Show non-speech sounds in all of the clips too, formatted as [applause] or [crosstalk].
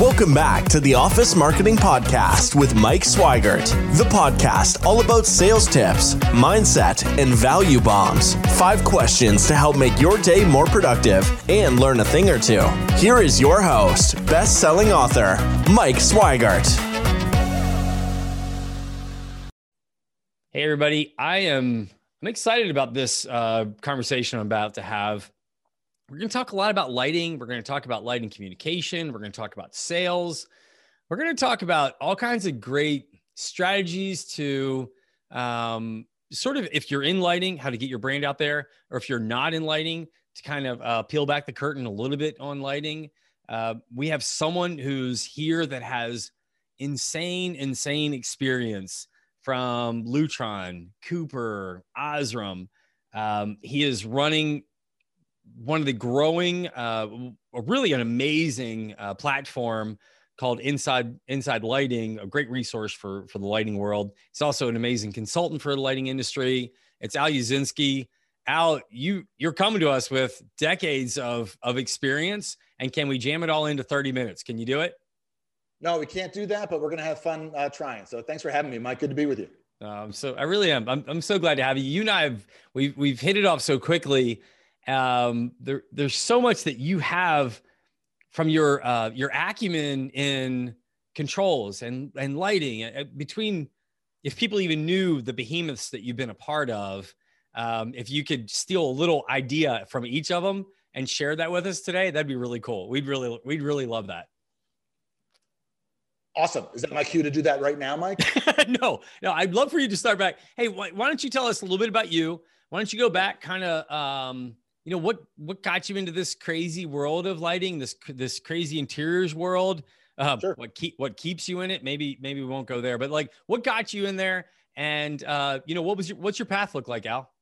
Welcome back to the Office Marketing Podcast with Mike Swigert, the podcast all about sales tips, mindset, and value bombs. Five questions to help make your day more productive and learn a thing or two. Here is your host, best selling author, Mike Swigert. Hey, everybody. I am I'm excited about this uh, conversation I'm about to have we're going to talk a lot about lighting. We're going to talk about lighting communication. We're going to talk about sales. We're going to talk about all kinds of great strategies to um, sort of, if you're in lighting, how to get your brand out there, or if you're not in lighting, to kind of uh, peel back the curtain a little bit on lighting. Uh, we have someone who's here that has insane, insane experience from Lutron, Cooper, Osram. Um, he is running one of the growing, uh, really an amazing uh, platform called Inside Inside Lighting, a great resource for for the lighting world. He's also an amazing consultant for the lighting industry. It's Al Uszynski. Al, you you're coming to us with decades of of experience, and can we jam it all into 30 minutes? Can you do it? No, we can't do that, but we're going to have fun uh, trying. So thanks for having me, Mike. Good to be with you. Um, so I really am. I'm, I'm so glad to have you. You and I have we've we've hit it off so quickly um, there, there's so much that you have from your uh, your acumen in controls and and lighting uh, between if people even knew the behemoths that you've been a part of um, if you could steal a little idea from each of them and share that with us today that'd be really cool. We'd really we'd really love that. Awesome. Is that my cue to do that right now mike? [laughs] No no i'd love for you to start back. Hey why, why, don't you tell us a little bit about you? Why don't you go back kind of um, you know what what got you into this crazy world of lighting this this crazy interiors world? Uh, sure. what keep what keeps you in it? Maybe maybe we won't go there but like what got you in there? And uh, you know what was your what's your path look like al?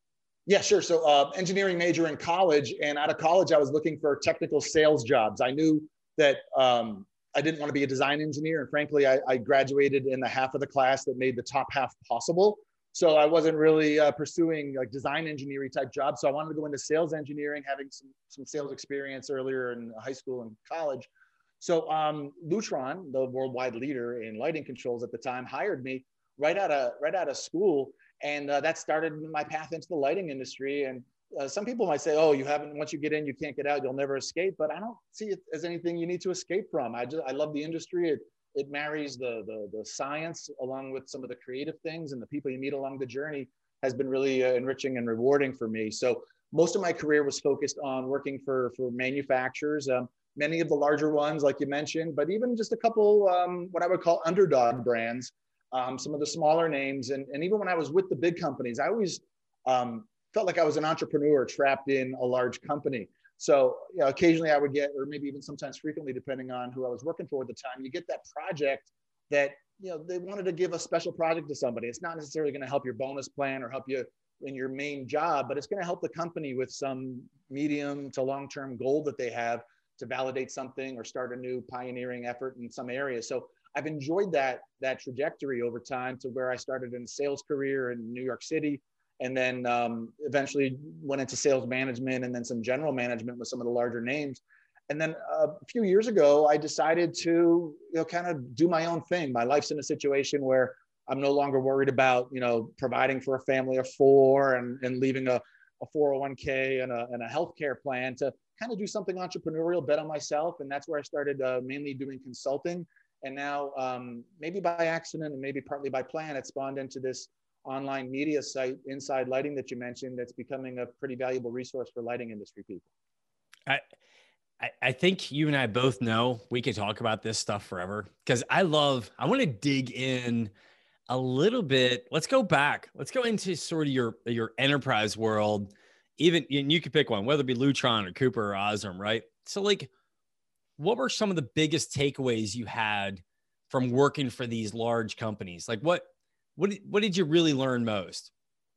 Yeah sure. So uh, engineering major in college and out of college i was looking for technical sales jobs. I knew that um, i didn't want to be a design engineer and frankly I, I graduated in the half of the class that made the top half possible so I wasn't really uh, pursuing like design engineering type jobs. So I wanted to go into sales engineering, having some, some sales experience earlier in high school and college. So um, Lutron, the worldwide leader in lighting controls at the time, hired me right out of right out of school, and uh, that started my path into the lighting industry. And uh, some people might say, "Oh, you haven't. Once you get in, you can't get out. You'll never escape." But I don't see it as anything you need to escape from. I just I love the industry. It, it marries the, the, the science along with some of the creative things and the people you meet along the journey has been really uh, enriching and rewarding for me. So most of my career was focused on working for, for manufacturers, um, many of the larger ones, like you mentioned, but even just a couple, um, what I would call underdog brands, um, some of the smaller names. And, and even when I was with the big companies, I always um, felt like I was an entrepreneur trapped in a large company. So you know, occasionally I would get, or maybe even sometimes frequently, depending on who I was working for at the time, you get that project that you know they wanted to give a special project to somebody. It's not necessarily going to help your bonus plan or help you in your main job, but it's going to help the company with some medium to long-term goal that they have to validate something or start a new pioneering effort in some area. So I've enjoyed that that trajectory over time to where I started in a sales career in New York City and then um, eventually went into sales management and then some general management with some of the larger names. And then uh, a few years ago i decided to you know kind of do my own thing. My life's in a situation where i'm no longer worried about you know providing for a family of four and, and leaving a, a 401k and a, and a healthcare plan to kind of do something entrepreneurial bet on myself. And that's where i started uh, mainly doing consulting. And now um, maybe by accident and maybe partly by plan it spawned into this online media site, Inside Lighting, that you mentioned, that's becoming a pretty valuable resource for lighting industry people. I, I think you and I both know we could talk about this stuff forever because I love, I want to dig in a little bit. Let's go back. Let's go into sort of your, your enterprise world. Even, and you could pick one, whether it be Lutron or Cooper or Osram, right? So, like, what were some of the biggest takeaways you had from working for these large companies? Like, what, what did, what did you really learn most?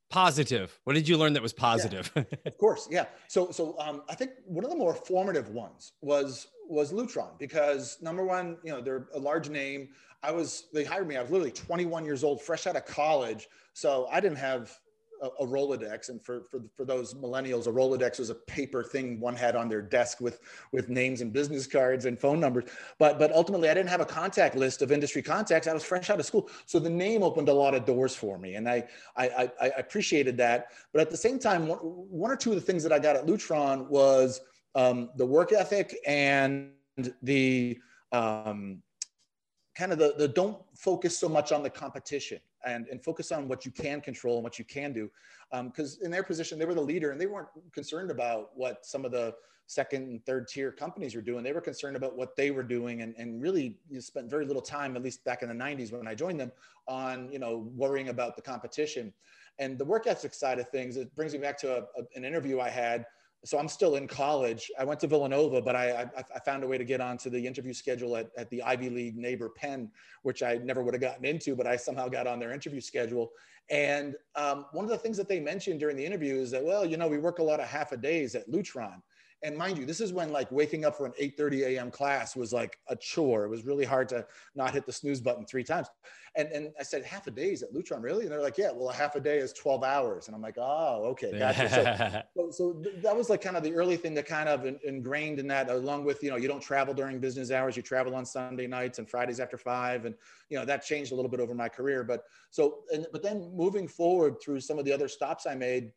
Positive. What did you learn that was positive? Yeah, [laughs] of course, yeah. So so um, I think one of the more formative ones was was Lutron because number one, you know, they're a large name. I was they hired me. I was literally 21 years old, fresh out of college, so I didn't have a, a, Rolodex, and for, for for those millennials, a Rolodex was a paper thing one had on their desk with with names and business cards and phone numbers. But but ultimately, I didn't have a contact list of industry contacts. I was fresh out of school, so the name opened a lot of doors for me, and I I, I, appreciated that. But at the same time, one, one, or two of the things that I got at Lutron was um, the work ethic and the um, kind of the, the don't focus so much on the competition and, and focus on what you can control and what you can do. Because um, in their position, they were the leader and they weren't concerned about what some of the second and third tier companies were doing. They were concerned about what they were doing and, and really you spent very little time, at least back in the 90s when I joined them, on you know worrying about the competition. And the work ethic side of things, it brings me back to a, a, an interview I had so I'm still in college. I went to Villanova, but I, I, I, found a way to get onto the interview schedule at, at the Ivy League neighbor Penn, which I never would have gotten into, but I somehow got on their interview schedule. And um, one of the things that they mentioned during the interview is that, well, you know, we work a lot of half a days at Lutron. And mind you, this is when like waking up for an 8:30 a.m. class was like a chore. It was really hard to not hit the snooze button three times. And and I said, half a day is at Lutron, really? And they're like, yeah, well, a half a day is 12 hours. And I'm like, oh, okay, gotcha. so, [laughs] so, so, that was like kind of the early thing that kind of ingrained in that, along with you know, you don't travel during business hours, you travel on Sunday nights and Fridays after five, and you know that changed a little bit over my career. But so, and, but then moving forward through some of the other stops I made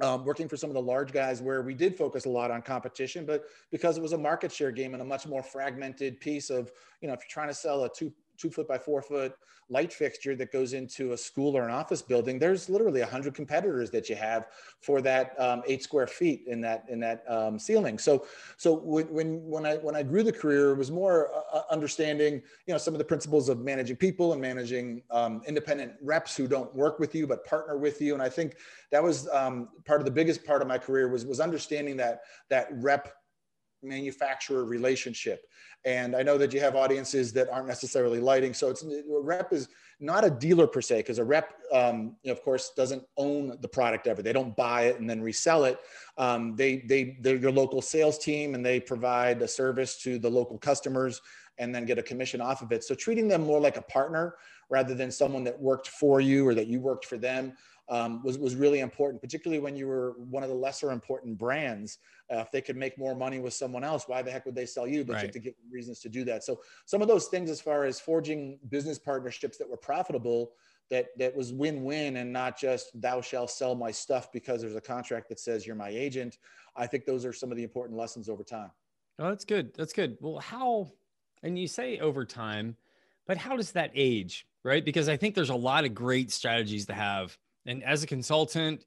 um, working for some of the large guys where we did focus a lot on competition, but because it was a market share game and a much more fragmented piece of, you know, if you're trying to sell a two two foot by four foot light fixture that goes into a school or an office building, there's literally hundred competitors that you have for that um, eight square feet in that in that um, ceiling. So so when, when when I when I grew the career, it was more uh, uh, understanding you know some of the principles of managing people and managing um, independent reps who don't work with you but partner with you. And I think that was um, part of the biggest part of my career was was understanding that that rep manufacturer relationship. And I know that you have audiences that aren't necessarily lighting. So it's a rep is not a dealer per se, because a rep, um, of course, doesn't own the product ever. They don't buy it and then resell it. Um, they they they're your local sales team and they provide a service to the local customers and then get a commission off of it. So treating them more like a partner rather than someone that worked for you or that you worked for them um, was, was really important, particularly when you were one of the lesser important brands. Uh, if they could make more money with someone else, why the heck would they sell you? But right. you have to give reasons to do that. So some of those things, as far as forging business partnerships that were profitable, that that was win-win and not just thou shall sell my stuff because there's a contract that says you're my agent. I think those are some of the important lessons over time. Oh, that's good. That's good. Well, how and you say over time, but how does that age, right? Because I think there's a lot of great strategies to have and as a consultant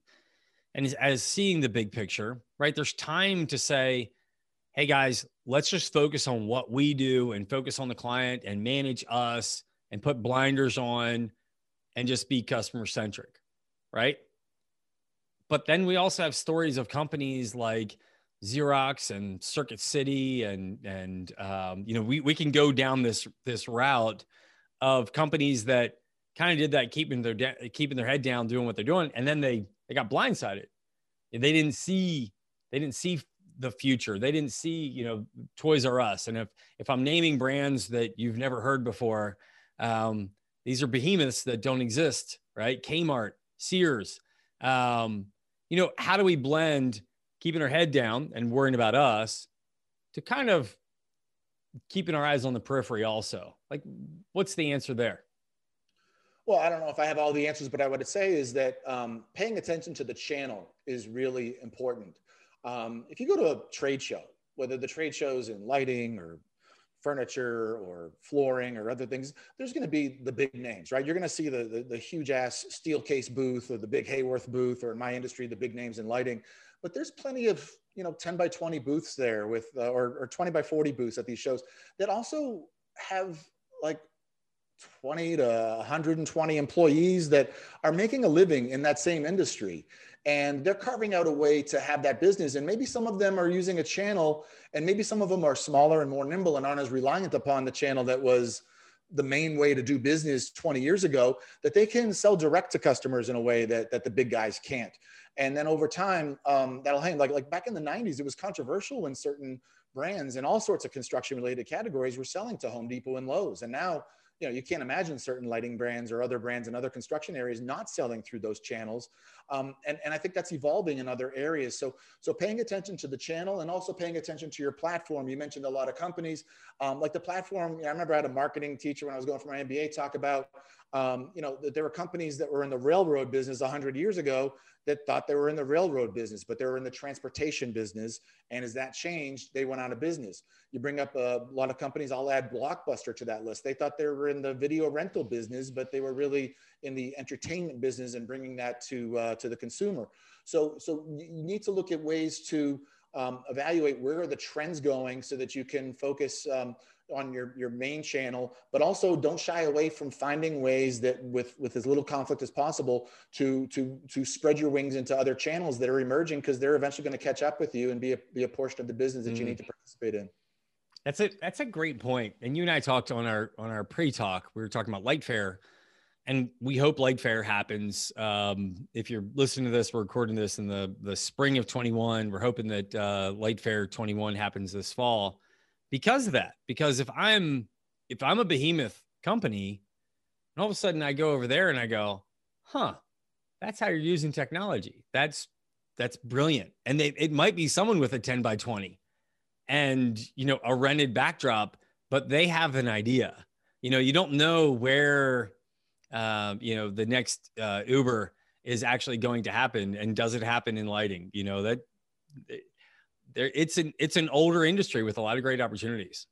and as, seeing the big picture, right? There's time to say, hey guys, let's just focus on what we do and focus on the client and manage us and put blinders on and just be customer centric, right? But then we also have stories of companies like Xerox and Circuit City, and and um, you know we we can go down this this route of companies that kind of did that, keeping their de- keeping their head down, doing what they're doing, and then they they got blindsided. They didn't see they didn't see the future. They didn't see you know Toys R Us. And if if I'm naming brands that you've never heard before, um, these are behemoths that don't exist, right? Kmart, Sears. Um, you know, how do we blend keeping our head down and worrying about us to kind of keeping our eyes on the periphery also? Like, what's the answer there? Well, I don't know if I have all the answers, but I would say is that um, paying attention to the channel is really important. Um, if you go to a trade show, whether the trade shows in lighting or furniture or flooring or other things, there's going to be the big names, right? You're going to see the, the, the huge ass Steelcase booth or the big Haworth booth, or in my industry, the big names in lighting. But there's plenty of you know 10 by 20 booths there with uh, or, or 20 by 40 booths at these shows that also have like 20 to 120 employees that are making a living in that same industry. And they're carving out a way to have that business. And maybe some of them are using a channel and maybe some of them are smaller and more nimble and aren't as reliant upon the channel that was the main way to do business 20 years ago that they can sell direct to customers in a way that, that the big guys can't. And then over time um, that'll hang. Like, like back in the 90s it was controversial when certain brands and all sorts of construction related categories were selling to home depot and lowes. And now you know you can't imagine certain lighting brands or other brands in other construction areas not selling through those channels. Um, and, and i think that's evolving in other areas. So so paying attention to the channel and also paying attention to your platform. You mentioned a lot of companies. Um, like the platform i remember i had a marketing teacher when i was going for my mba talk about um, you know, that there were companies that were in the railroad business 100 years ago that thought they were in the railroad business, but they were in the transportation business. And as that changed, they went out of business. You bring up a lot of companies, I'll add Blockbuster to that list. They thought they were in the video rental business, but they were really in the entertainment business and bringing that to, uh, to the consumer. So, so you need to look at ways to um, evaluate where are the trends going so that you can focus um, on your, your main channel, but also don't shy away from finding ways that with, with as little conflict as possible to, to, to spread your wings into other channels that are emerging because they're eventually going to catch up with you and be a, be a portion of the business that mm. you need to participate in. That's a, that's a great point. And you and I talked on our, on our pre-talk, we were talking about Light LightFair and we hope LightFair happens. Um, if you're listening to this, we're recording this in the, the spring of 21. We're hoping that uh, LightFair 21 happens this fall because of that. Because if I'm if I'm a behemoth company, and all of a sudden I go over there and I go, huh, that's how you're using technology. That's that's brilliant. And they, it might be someone with a 10 by 20 and you know a rented backdrop, but they have an idea. You know, you don't know where um, you know the next uh, Uber is actually going to happen, and does it happen in lighting? You know that there it's an it's an older industry with a lot of great opportunities.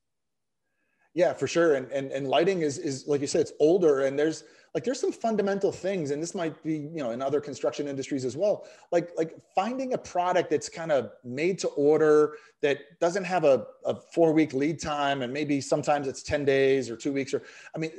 Yeah for sure. And and, and lighting is is like you said it's older and there's like there's some fundamental things and this might be you know in other construction industries as well. Like like finding a product that's kind of made to order that doesn't have a, a four week lead time and maybe sometimes it's 10 days or two weeks or i mean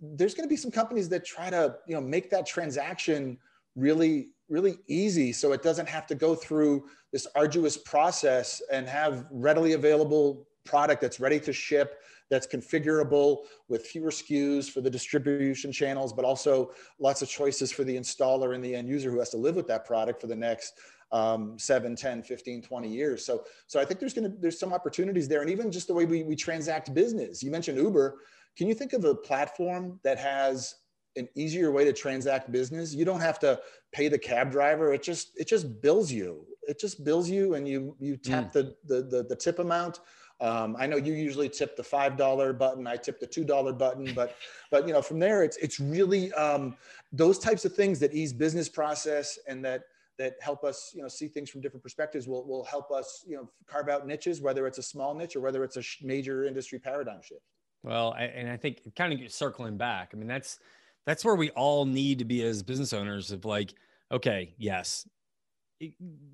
there's going to be some companies that try to you know make that transaction really really easy so it doesn't have to go through this arduous process and have readily available product that's ready to ship that's configurable with fewer SKUs for the distribution channels, but also lots of choices for the installer and the end user who has to live with that product for the next um, 7, 10, 15, 20 years. So, so I think there's going to, there's some opportunities there. And even just the way we, we transact business, you mentioned Uber. Can you think of a platform that has an easier way to transact business. You don't have to pay the cab driver. It just it just bills you. It just bills you, and you you tap mm. the, the, the the tip amount. Um, I know you usually tip the five dollar button. I tip the two dollar button, but [laughs] but you know from there it's it's really um, those types of things that ease business process and that that help us you know see things from different perspectives will will help us you know carve out niches whether it's a small niche or whether it's a major industry paradigm shift. Well, I, and I think kind of circling back. I mean that's that's where we all need to be as business owners of like okay yes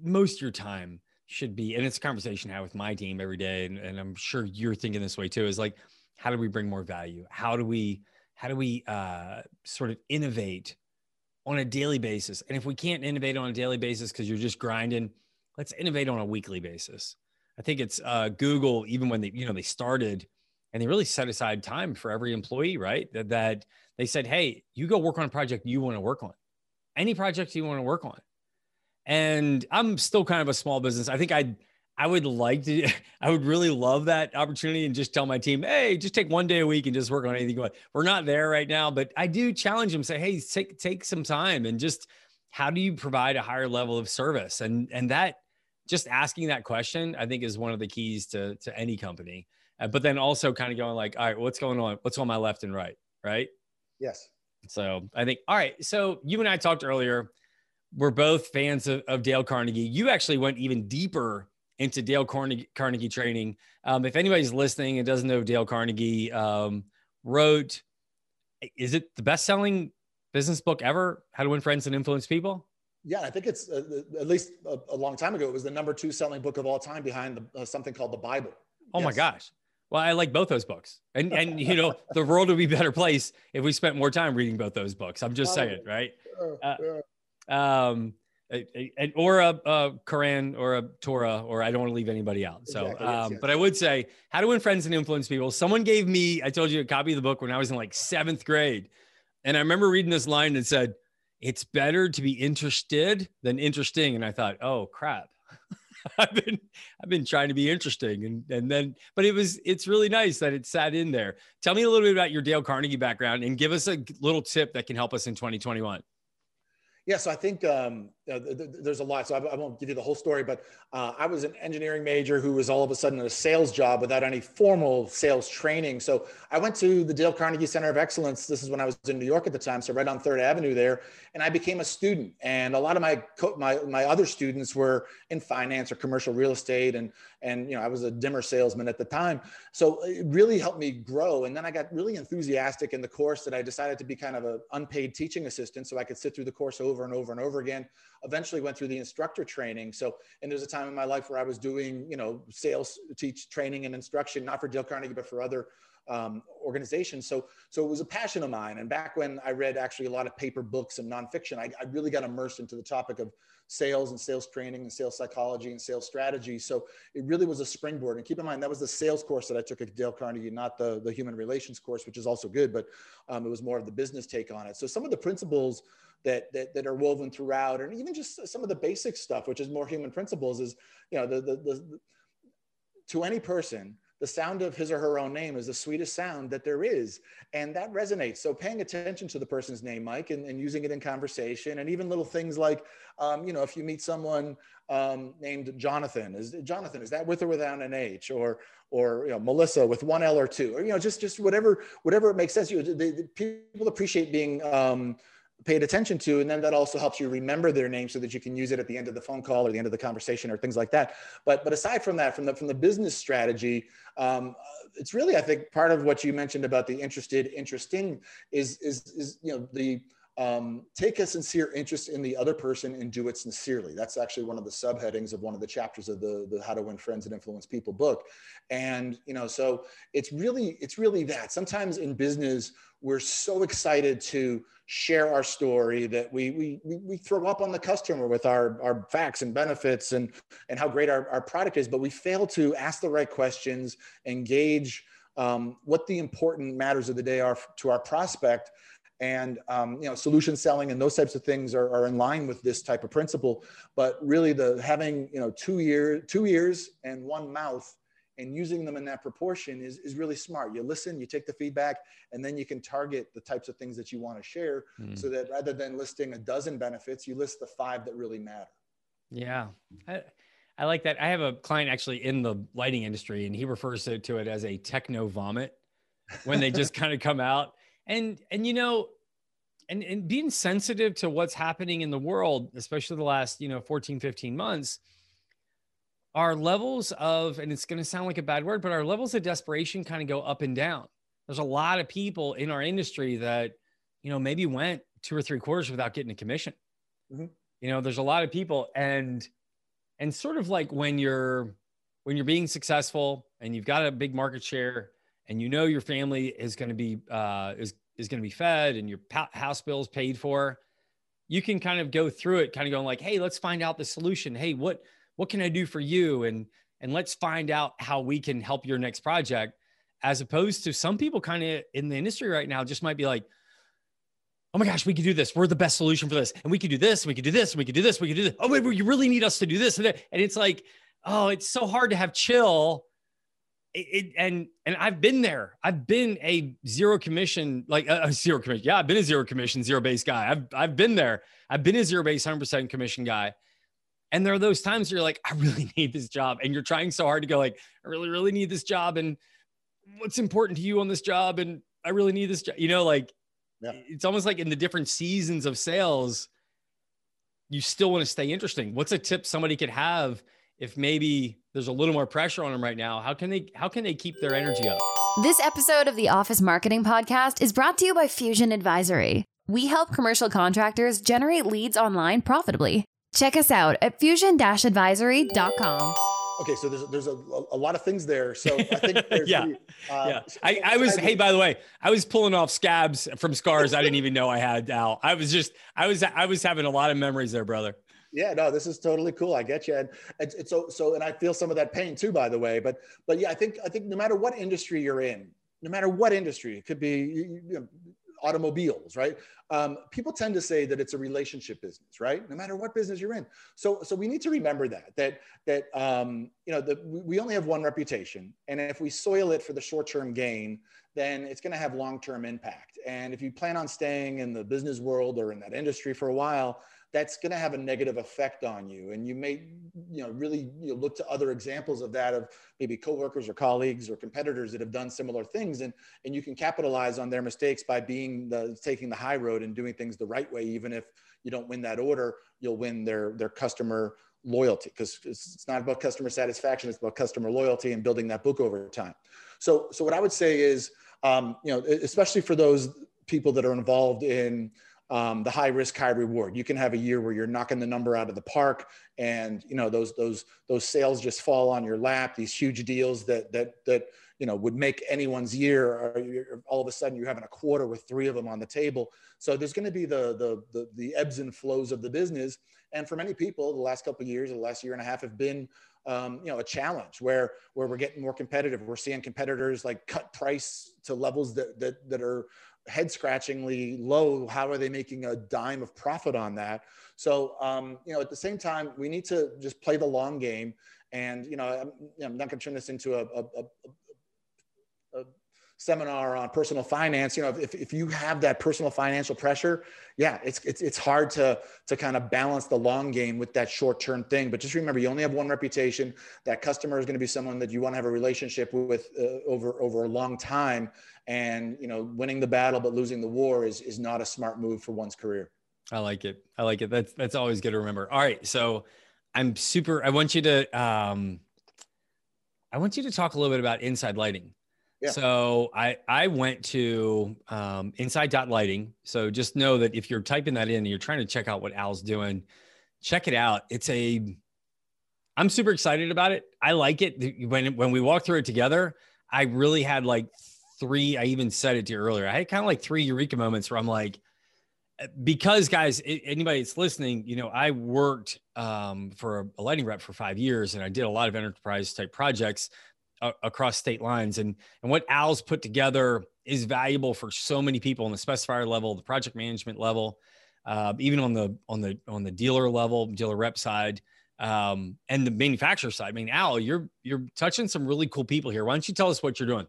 most of your time should be and it's a conversation i have with my team every day and, and i'm sure you're thinking this way too is like how do we bring more value? How do we how do we uh, sort of innovate on a daily basis? And if we can't innovate on a daily basis because you're just grinding let's innovate on a weekly basis. I think it's uh, google even when they you know they started and they really set aside time for every employee right that, that they said, Hey, you go work on a project you want to work on, any project you want to work on. And I'm still kind of a small business. I think I'd, I would like to, [laughs] I would really love that opportunity and just tell my team, hey, just take one day a week and just work on anything. Going. We're not there right now, but I do challenge them, say, hey, take take some time and just how do you provide a higher level of service? And and that just asking that question, I think, is one of the keys to to any company. Uh, but then also kind of going like, all right, what's going on? What's on my left and right? Right. Yes. So I think, all right. So you and I talked earlier. We're both fans of, of Dale Carnegie. You actually went even deeper into Dale Carnegie, Carnegie training. Um, if anybody's listening and doesn't know Dale Carnegie, um, wrote, is it the best selling business book ever? How to Win Friends and Influence People? Yeah, I think it's uh, at least a, a, long time ago. It was the number two selling book of all time behind the, uh, something called the Bible. Oh yes. my gosh. Well, I like both those books, and and you know [laughs] the world would be a better place if we spent more time reading both those books. I'm just saying, right? Uh, um, and or a, a Quran or a Torah, or I don't want to leave anybody out. So, exactly, um, yes. but I would say how to win friends and influence people. Someone gave me, I told you, a copy of the book when I was in like seventh grade, and I remember reading this line that said, "It's better to be interested than interesting," and I thought, "Oh crap." [laughs] I've been I've been trying to be interesting and and then but it was it's really nice that it sat in there. Tell me a little bit about your Dale Carnegie background and give us a little tip that can help us in 2021. Yeah, so I think um, uh, th- th- there's a lot. So I, I, won't give you the whole story, but uh, I was an engineering major who was all of a sudden in a sales job without any formal sales training. So I went to the Dale Carnegie Center of Excellence. This is when I was in New York at the time, so right on Third Avenue there, and I became a student. And a lot of my co- my my other students were in finance or commercial real estate, and and you know I was a dimmer salesman at the time. So it really helped me grow. And then I got really enthusiastic in the course that I decided to be kind of an unpaid teaching assistant, so I could sit through the course over and over and over again eventually went through the instructor training. So, and there's a time in my life where I was doing, you know, sales teach training and instruction, not for Dale Carnegie, but for other um, organizations. So, so it was a passion of mine. And back when I read actually a lot of paper books and nonfiction, I, I really got immersed into the topic of sales and sales training and sales psychology and sales strategy. So it really was a springboard. And keep in mind, that was the sales course that I took at Dale Carnegie, not the, the human relations course, which is also good, but um, it was more of the business take on it. So some of the principles that, that, that are woven throughout, and even just some of the basic stuff, which is more human principles, is you know the, the, the to any person the sound of his or her own name is the sweetest sound that there is. And that resonates. So paying attention to the person's name, Mike, and, and using it in conversation, and even little things like, um, you know, if you meet someone um, named Jonathan, is Jonathan, is that with or without an H? Or, or you know, Melissa with one L or two, or, you know, just, just whatever, whatever it makes sense. You, the, the people appreciate being, um, paid attention to. And then that also helps you remember their name so that you can use it at the end of the phone call or the end of the conversation or things like that. But, but aside from that, from the, from the business strategy, um, it's really, I think part of what you mentioned about the interested, interesting is, is, is, you know, the, um, take a sincere interest in the other person and do it sincerely. That's actually one of the subheadings of one of the chapters of the, the How to Win Friends and Influence People book. And, you know, so it's really, it's really that sometimes in business, we're so excited to share our story that we, we, we throw up on the customer with our, our facts and benefits and, and how great our, our product is, but we fail to ask the right questions, engage um, what the important matters of the day are to our prospect and um, you know solution selling and those types of things are, are in line with this type of principle. But really the having you know two year two ears and one mouth and using them in that proportion is, is really smart. You listen you take the feedback and then you can target the types of things that you want to share mm. so that rather than listing a dozen benefits you list the five that really matter. Yeah. I, I like that. I have a client actually in the lighting industry and he refers to, to it as a techno vomit when they just [laughs] kind of come out and and you know and and being sensitive to what's happening in the world especially the last you know 14 15 months our levels of and it's going to sound like a bad word but our levels of desperation kind of go up and down there's a lot of people in our industry that you know maybe went two or three quarters without getting a commission mm-hmm. you know there's a lot of people and and sort of like when you're when you're being successful and you've got a big market share and you know your family is going to be uh, is is going to be fed and your house bills paid for, you can kind of go through it, kind of going like, hey, let's find out the solution. Hey, what what can I do for you? And and let's find out how we can help your next project. As opposed to some people kind of in the industry right now just might be like, oh my gosh, we could do this. We're the best solution for this. And we could do this, we could do this, we could do this, we could do this. Oh, wait, you really need us to do this. And it's like, oh, it's so hard to have chill it, it, and and I've been there. I've been a zero commission, like a, a, zero commission. Yeah, I've been a zero commission, zero base guy. I've I've been there. I've been a zero base, hundred percent commission guy. And there are those times where you're like, I really [laughs] need this job, and you're trying so hard to go like, I really really need this job, and what's important to you on this job, and I really need this job. You know, like yeah. it's almost like in the different seasons of sales, you still want to stay interesting. What's a tip somebody could have? If maybe there's a little more pressure on them right now, how can they how can they keep their energy up? This episode of the Office Marketing Podcast is brought to you by Fusion Advisory. We help commercial contractors generate leads online profitably. Check us out at fusion-advisory.com. Okay, so there's there's a, a lot of things there. So I think [laughs] yeah, the, uh, yeah. I, I was hey by the way, I was pulling off scabs from scars I didn't even know I had. Al, I was just I was I was having a lot of memories there, brother. Yeah, no, this is totally cool. I get you, and it's, it's, so so, and I feel some of that pain too, by the way. But but yeah, I think I think no matter what industry you're in, no matter what industry, it could be you know, automobiles, right? Um, people tend to say that it's a relationship business, right? No matter what business you're in. So, so we need to remember that that that um, you know that we only have one reputation, and if we soil it for the short-term gain, then it's going to have long-term impact. And if you plan on staying in the business world or in that industry for a while, that's going to have a negative effect on you. And you may, you know, really you know, look to other examples of that of maybe coworkers or colleagues or competitors that have done similar things. And, and you can capitalize on their mistakes by being the, taking the high road and doing things the right way. Even if you don't win that order, you'll win their, their customer loyalty because it's not about customer satisfaction. It's about customer loyalty and building that book over time. So, so what I would say is, um, you know, especially for those people that are involved in, um, the high risk, high reward. You can have a year where you're knocking the number out of the park, and you know those those those sales just fall on your lap. These huge deals that that that you know would make anyone's year. Or all of a sudden, you're having a quarter with three of them on the table. So there's going to be the, the the the ebbs and flows of the business. And for many people, the last couple of years, the last year and a half, have been um, you know a challenge where where we're getting more competitive. We're seeing competitors like cut price to levels that that that are head scratchingly low. How are they making a dime of profit on that? So, um, you know, at the same time, we need to just play the long game. And, you know, I'm, you know, I'm not going to turn this into a, a, a, a seminar on personal finance you know if, if you have that personal financial pressure yeah it's, it's it's hard to to kind of balance the long game with that short term thing. But just remember you only have one reputation. That customer is going to be someone that you want to have a relationship with uh, over over a long time. And you know winning the battle but losing the war is is not a smart move for one's career. I like it. I like it. That's that's always good to remember. All right. So i'm super i want you to um i want you to talk a little bit about inside lighting So I I went to um, Inside Lighting. So just know that if you're typing that in and you're trying to check out what Al's doing, check it out. It's a I'm super excited about it. I like it. When when we walked through it together, I really had like three. I even said it to you earlier. I had kind of like three eureka moments where I'm like, eh, because guys, anybody that's listening, you know, I worked um, for a lighting rep for five years, and I did a lot of enterprise type projects across state lines. And and what Al's put together is valuable for so many people on the specifier level, the project management level, uh, even on the on the on the dealer level, dealer rep side, um, and the manufacturer side. I mean, Al, you're you're touching some really cool people here. Why don't you tell us what you're doing?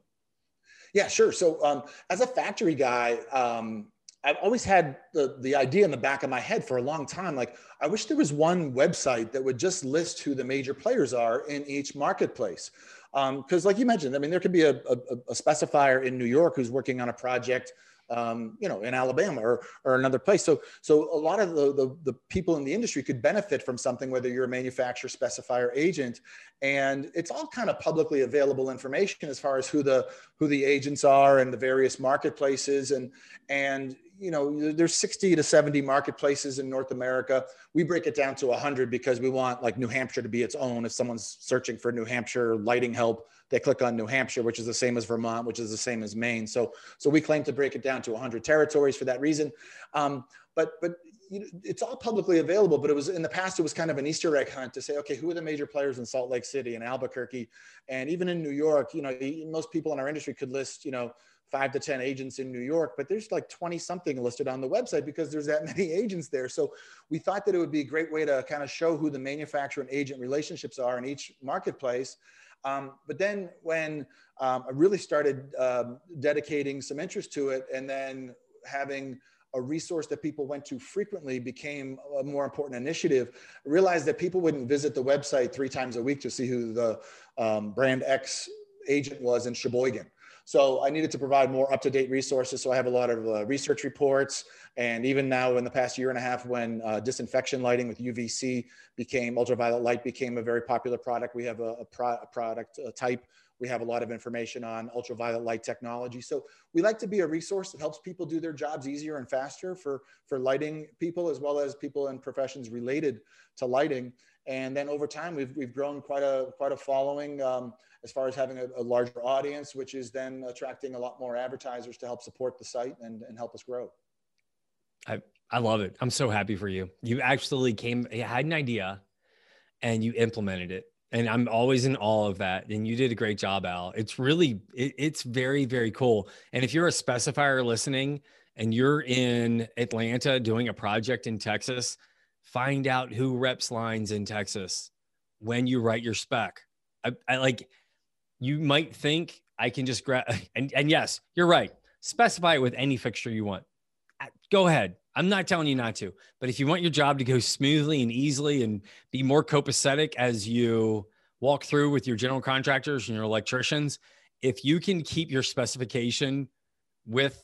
Yeah, sure. So um, as a factory guy, um, I've always had the, the idea in the back of my head for a long time. Like, I wish there was one website that would just list who the major players are in each marketplace. Because, um, like you mentioned, I mean, there could be a, a, a, specifier in New York who's working on a project, um, you know, in Alabama or, or another place. So, so a lot of the, the, the people in the industry could benefit from something, whether you're a manufacturer, specifier, agent, and it's all kind of publicly available information as far as who the who the agents are and the various marketplaces and and you know there's 60 to 70 marketplaces in north america. We break it down to 100 because we want like new hampshire to be its own. If someone's searching for new hampshire lighting help they click on new hampshire which is the same as vermont which is the same as maine. So so we claim to break it down to 100 territories for that reason. Um, but but you know, it's all publicly available but it was in the past it was kind of an easter egg hunt to say okay who are the major players in salt lake city and albuquerque? And even in new york you know most people in our industry could list you know five to 10 agents in New York, but there's like 20 something listed on the website because there's that [laughs] many agents there. So we thought that it would be a great way to kind of show who the manufacturer and agent relationships are in each marketplace. Um, but then when um, I really started um, dedicating some interest to it and then having a resource that people went to frequently became a more important initiative. I realized that people wouldn't visit the website three times a week to see who the um, brand X agent was in Sheboygan. So I needed to provide more up-to-date resources. So I have a lot of uh, research reports. And even now in the past year and a half, when uh, disinfection lighting with UVC became, ultraviolet light became a very popular product, we have a, a, pro a product a type we have a lot of information on ultraviolet light technology. So we like to be a resource that helps people do their jobs easier and faster for, for lighting people as well as people in professions related to lighting. And then over time, we've, we've grown quite a, quite a following. Um, as far as having a, a, larger audience, which is then attracting a lot more advertisers to help support the site and, and help us grow. I, I love it. I'm so happy for you. You actually came, had an idea and you implemented it. And I'm always in awe of that. And you did a great job, Al. It's really, it, it's very, very cool. And if you're a specifier listening and you're in Atlanta doing a project in Texas, find out who reps lines in Texas when you write your spec. I, I like you might think I can just grab [laughs] and, and yes, you're right. Specify it with any fixture you want. Go ahead. I'm not telling you not to, but if you want your job to go smoothly and easily and be more copacetic as you walk through with your general contractors and your electricians, if you can keep your specification with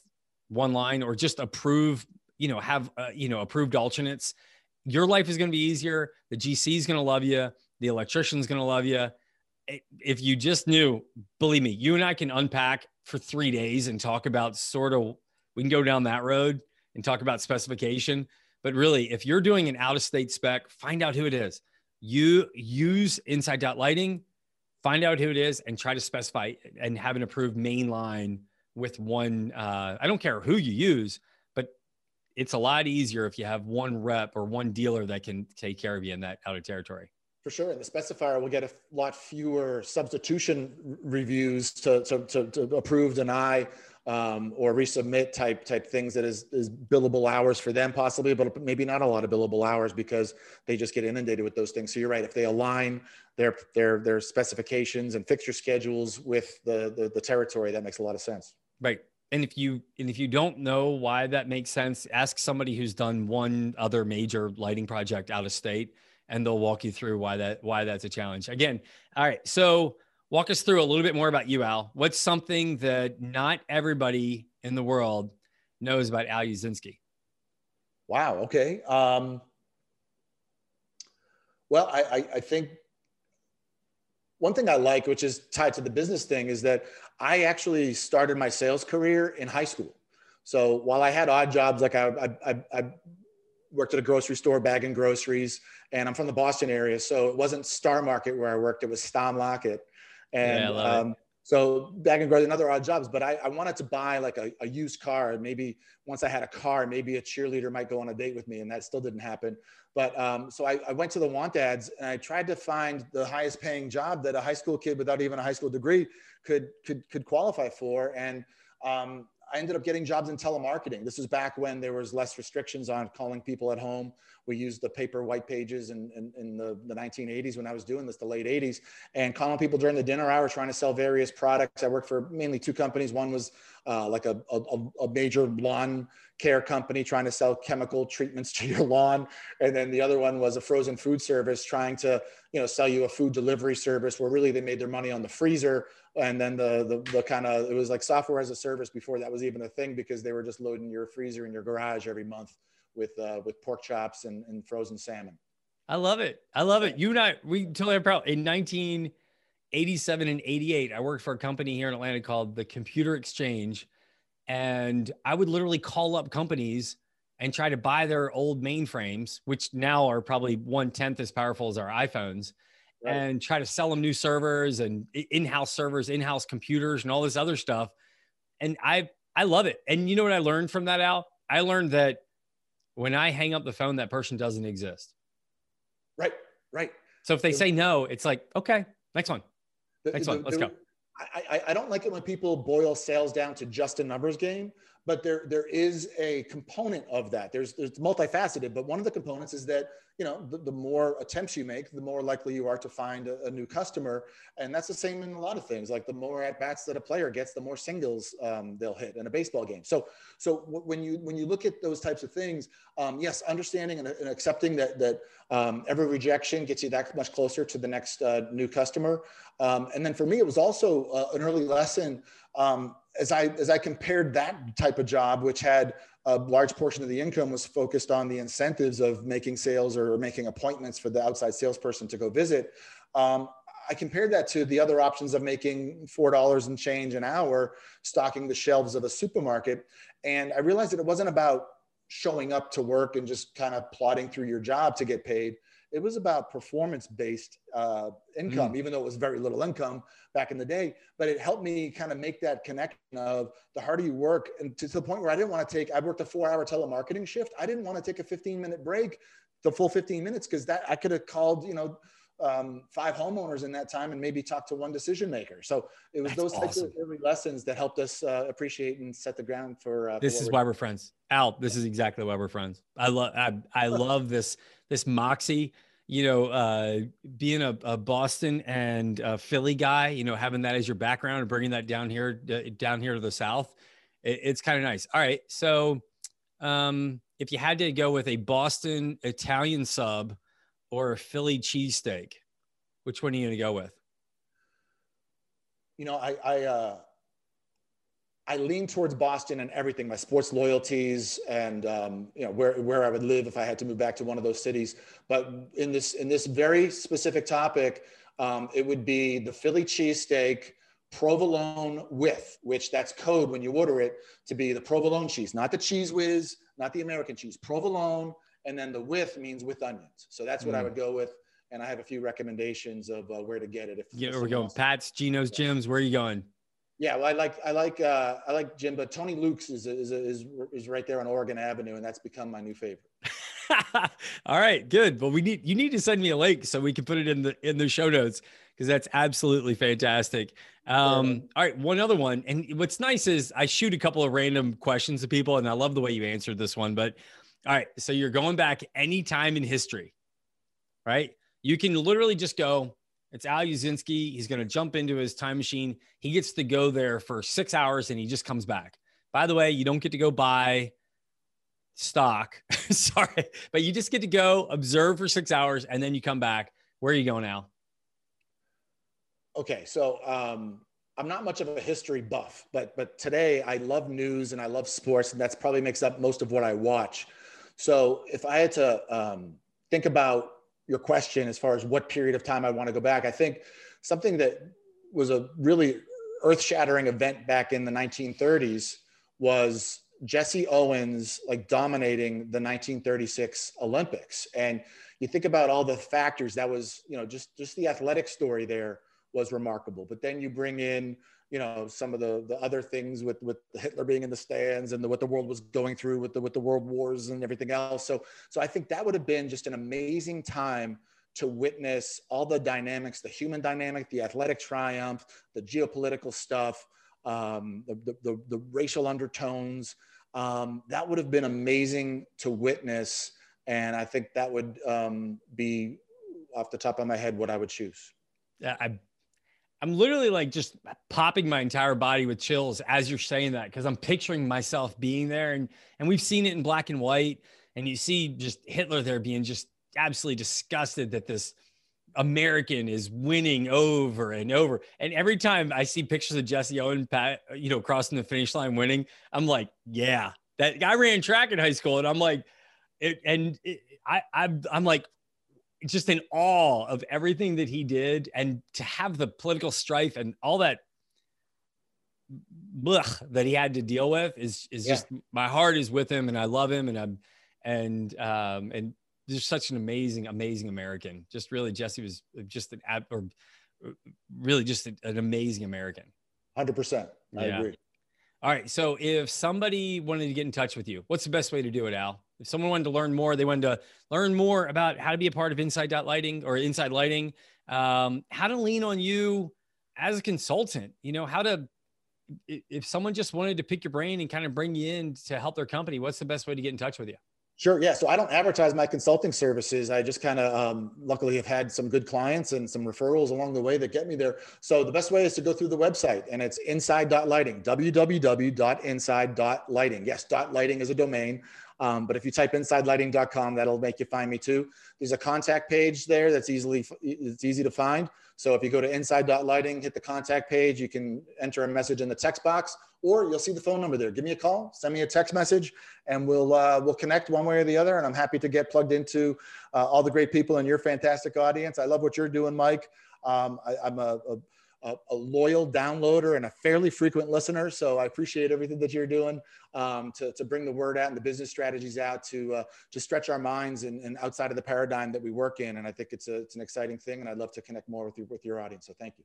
one line or just approve, you know, have, uh, you know, approved alternates, your life is going to be easier. The GC is going to love you. The electrician's going to love you. If you just knew, believe me, you and I can unpack for three days and talk about sort of, we can go down that road and talk about specification. But really, if you're doing an out of state spec, find out who it is. You use inside dot lighting, find out who it is, and try to specify and have an approved main line with one. Uh, I don't care who you use, it's a lot easier if you have one rep or one dealer that can take care of you in that out of territory. For sure. And the specifier will get a lot fewer substitution reviews to, to, to, to approve, deny, um, or resubmit type type things that is, is billable hours for them possibly, but maybe not a lot of billable hours because they just get inundated with those things. So you're right. If they align their their their specifications and fixture schedules with the, the, the territory, that makes a lot of sense. Right. And if you and if you don't know why that makes sense, ask somebody who's done one other major lighting project out of state, and they'll walk you through why that why that's a challenge. Again, all right. So walk us through a little bit more about you, Al. What's something that not everybody in the world knows about Al Uszynski? Wow. Okay. Um, well, I, I, I think one thing I like, which is tied to the business thing, is that I actually started my sales career in high school. So while I had odd jobs, like I, I, I worked at a grocery store bagging groceries, and I'm from the Boston area, so it wasn't Star Market where I worked; it was Stammlaget, and yeah, um, so bagging groceries and other odd jobs. But I, I wanted to buy like a, a used car. Maybe once I had a car, maybe a cheerleader might go on a date with me, and that still didn't happen. But um, so I, I, went to the want ads and I tried to find the highest paying job that a high school kid without even a high school degree could could could qualify for. And um, I ended up getting jobs in telemarketing. This was back when there was less restrictions on calling people at home. We used the paper white pages in, in, in the, the 1980s when I was doing this, the late 80s, and calling people during the dinner hour, trying to sell various products. I worked for mainly two companies. One was uh, like a, a, a major lawn care company trying to sell chemical treatments [laughs] to your lawn and then the other one was a frozen food service trying to you know sell you a food delivery service where really they made their money on the freezer and then the the, the kind of it was like software as a service before that was even a thing because they were just loading your freezer in your garage every month with uh, with pork chops and, and frozen salmon. I love it. I love it. You and i we totally have proud in 1987 and 88 i worked for a company here in atlanta called the computer exchange. And I would literally call up companies and try to buy their old mainframes, which now are probably one tenth as powerful as our iPhones, right. and try to sell them new servers and in-house servers, in-house computers, and all this other stuff. And I I love it. And you know what I learned from that, Al? I learned that when I hang up the phone, that person doesn't exist. Right. Right. So if they say no, it's like okay, next one, next the, one, let's the, go. I, I don't like it when people boil sales down to just a numbers game, but there there is a component of that. There's there's multifaceted, but one of the components is that you know the, the more attempts you make the more likely you are to find a, a, new customer. And that's the same in a lot of things. Like the more at bats that a player gets the more singles um, they'll hit in a baseball game. So so when you when you look at those types of things um, yes understanding and, and, accepting that that um, every rejection gets you that much closer to the next uh, new customer. Um, and then for me it was also uh, an early lesson um, as I as I compared that type of job, which had a large portion of the income was focused on the incentives of making sales or making appointments for the outside salesperson to go visit. Um, I compared that to the other options of making four dollars and change an hour, stocking the shelves of a supermarket, and I realized that it wasn't about showing up to work and just kind of plodding through your job to get paid it was about performance based uh, income, mm. even though it was very little income back in the day. But it helped me kind of make that connection of the harder you work, and to, to the point where I didn't want to take. I worked a four hour telemarketing shift. I didn't want to take a 15 minute break, the full 15 minutes, because that I could have called, you know. Um, five homeowners in that time and maybe talk to one decision maker. So it was That's those types awesome. of early lessons that helped us uh, appreciate and set the ground for. Uh, this for is why we're friends. Al, this is exactly why we're friends. I love I, I [laughs] love this this moxie. You know, uh, being a, a Boston and a Philly guy, you know, having that as your background and bringing that down here down here to the South, it, it's kind of nice. All right, so um, if you had to go with a Boston Italian sub or a Philly cheesesteak, which one are you going to go with? You know, I I, uh, I lean towards Boston and everything, my sports loyalties, and um, you know where where I would live if I had to move back to one of those cities. But in this in this very specific topic, um, it would be the Philly cheesesteak provolone with, which that's code when you order it to be the provolone cheese, not the Cheez Whiz, not the American cheese, provolone and then the with means with onions. So that's what mm. I would go with. And I have a few recommendations of uh, where to get it. If yeah, we're going Pat's, Geno's. Jim's. Where are you going? Yeah, well, I like I like uh, I like Jim, but Tony Luke's is is, is is right there on Oregon Avenue, and that's become my new favorite. [laughs] All right, good. Well, we need you need to send me a link so we can put it in the in the show notes because that's absolutely fantastic. Um, all right, one other one, and what's nice is I shoot a couple of random questions to people, and I love the way you answered this one. But all right. So you're going back any time in history, right? You can literally just go, it's Al Uszynski. He's going to jump into his time machine. He gets to go there for six hours and he just comes back. By the way, you don't get to go buy stock. [laughs] Sorry, but you just get to go observe for six hours and then you come back. Where are you going now? Okay. So, um, I'm not much of a history buff, but but today I love news and I love sports, and that's probably makes up most of what I watch. So if I had to um, think about your question as far as what period of time I want to go back, I think something that was a really earth shattering event back in the 1930s was Jesse Owens like dominating the 1936 Olympics. And you think about all the factors that was, you know, just just the athletic story there was remarkable. But then you bring in you know some of the the other things with with Hitler being in the stands and the, what the world was going through with the with the world wars and everything else. So so I think that would have been just an amazing time to witness all the dynamics, the human dynamic, the athletic triumph, the geopolitical stuff, um, the, the, the, the, racial undertones. Um, that would have been amazing to witness. And I think that would um, be off the top of my head what I would choose. Yeah, I I'm literally like just popping my entire body with chills as you're saying that because I'm picturing myself being there and and we've seen it in black and white and you see just Hitler there being just absolutely disgusted that this American is winning over and over. And every time I see pictures of Jesse Owen, Pat, you know, crossing the finish line winning, I'm like, yeah, that guy ran track in high school. And I'm like, it, and it, I, I'm, I'm like, just in awe of everything that he did and to have the political strife and all that blech, that he had to deal with is is yeah. just my heart is with him and I love him and I'm and um and just such an amazing amazing American just really Jesse was just an or really just an amazing American 100% I yeah. agree all right so if somebody wanted to get in touch with you what's the best way to do it Al if someone wanted to learn more, they wanted to learn more about how to be a part of Inside Lighting or Inside Lighting, um, how to lean on you as a consultant. You know, how to if someone just wanted to pick your brain and kind of bring you in to help their company, what's the best way to get in touch with you? Sure. Yeah. So I don't advertise my consulting services. I just kind of um, luckily have had some good clients and some referrals along the way that get me there. So the best way is to go through the website and it's inside.lighting, www.inside.lighting. Yes, dot lighting is a domain. Um, but if you type insidelighting.com, that'll make you find me too. There's a contact page there that's easily it's easy to find. So if you go to inside.lighting, hit the contact page, you can enter a message in the text box, or you'll see the phone number there. Give me a call, send me a text message, and we'll uh, we'll connect one way or the other. And I'm happy to get plugged into uh, all the great people in your fantastic audience. I love what you're doing, Mike. Um, I, am a, a a, a, loyal downloader and a fairly frequent listener. So I appreciate everything that you're doing um, to, to bring the word out and the business strategies out to uh, to stretch our minds and, and outside of the paradigm that we work in. And I think it's a, it's an exciting thing, and I'd love to connect more with you with your audience. So thank you.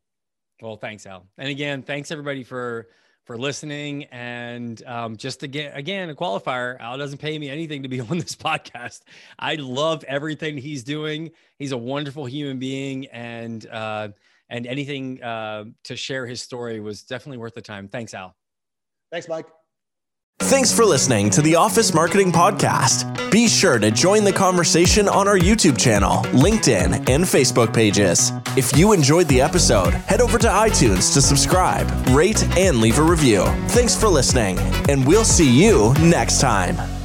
Well, thanks, Al. And again, thanks everybody for for listening. And um, just again, again, a qualifier. Al doesn't pay me anything to be [laughs] on this podcast. I love everything he's doing. He's a wonderful human being, and uh, and anything uh, to share his story was definitely worth the time. Thanks, Al. Thanks, Mike. Thanks for listening to the Office Marketing Podcast. Be sure to join the conversation on our YouTube channel, LinkedIn, and Facebook pages. If you enjoyed the episode, head over to iTunes to subscribe, rate, and leave a review. Thanks for listening, and we'll see you next time.